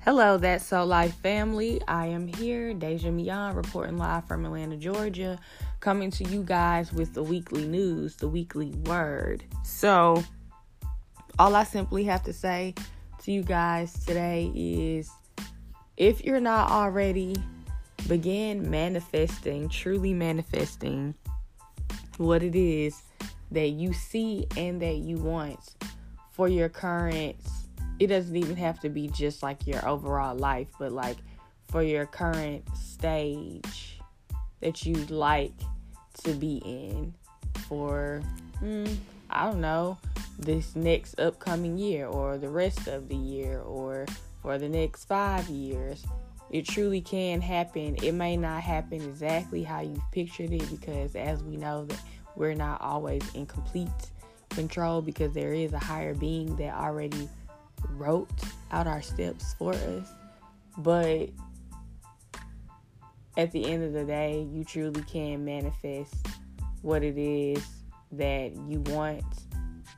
Hello, that's So Life family. I am here, Deja Mian, reporting live from Atlanta, Georgia, coming to you guys with the weekly news, the weekly word. So, all I simply have to say to you guys today is if you're not already, begin manifesting, truly manifesting what it is that you see and that you want for your current it doesn't even have to be just like your overall life, but like for your current stage that you'd like to be in for, mm, I don't know, this next upcoming year or the rest of the year or for the next five years. It truly can happen. It may not happen exactly how you pictured it because, as we know, that we're not always in complete control because there is a higher being that already wrote out our steps for us. But at the end of the day, you truly can manifest what it is that you want.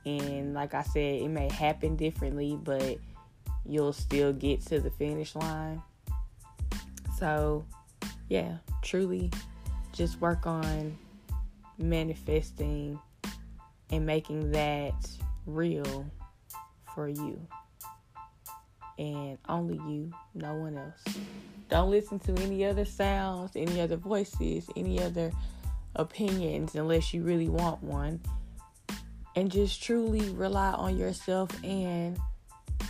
And like I said, it may happen differently, but you'll still get to the finish line. So, yeah, truly just work on manifesting and making that real for you and only you, no one else. Don't listen to any other sounds, any other voices, any other opinions unless you really want one. And just truly rely on yourself and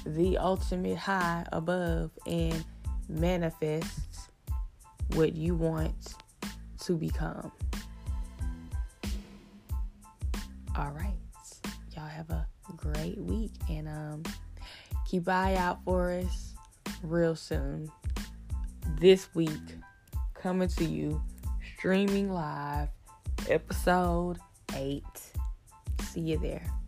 the ultimate high above and manifest what you want to become. All right. Y'all have a great week and um keep eye out for us real soon. This week, coming to you, streaming live, episode 8. See you there.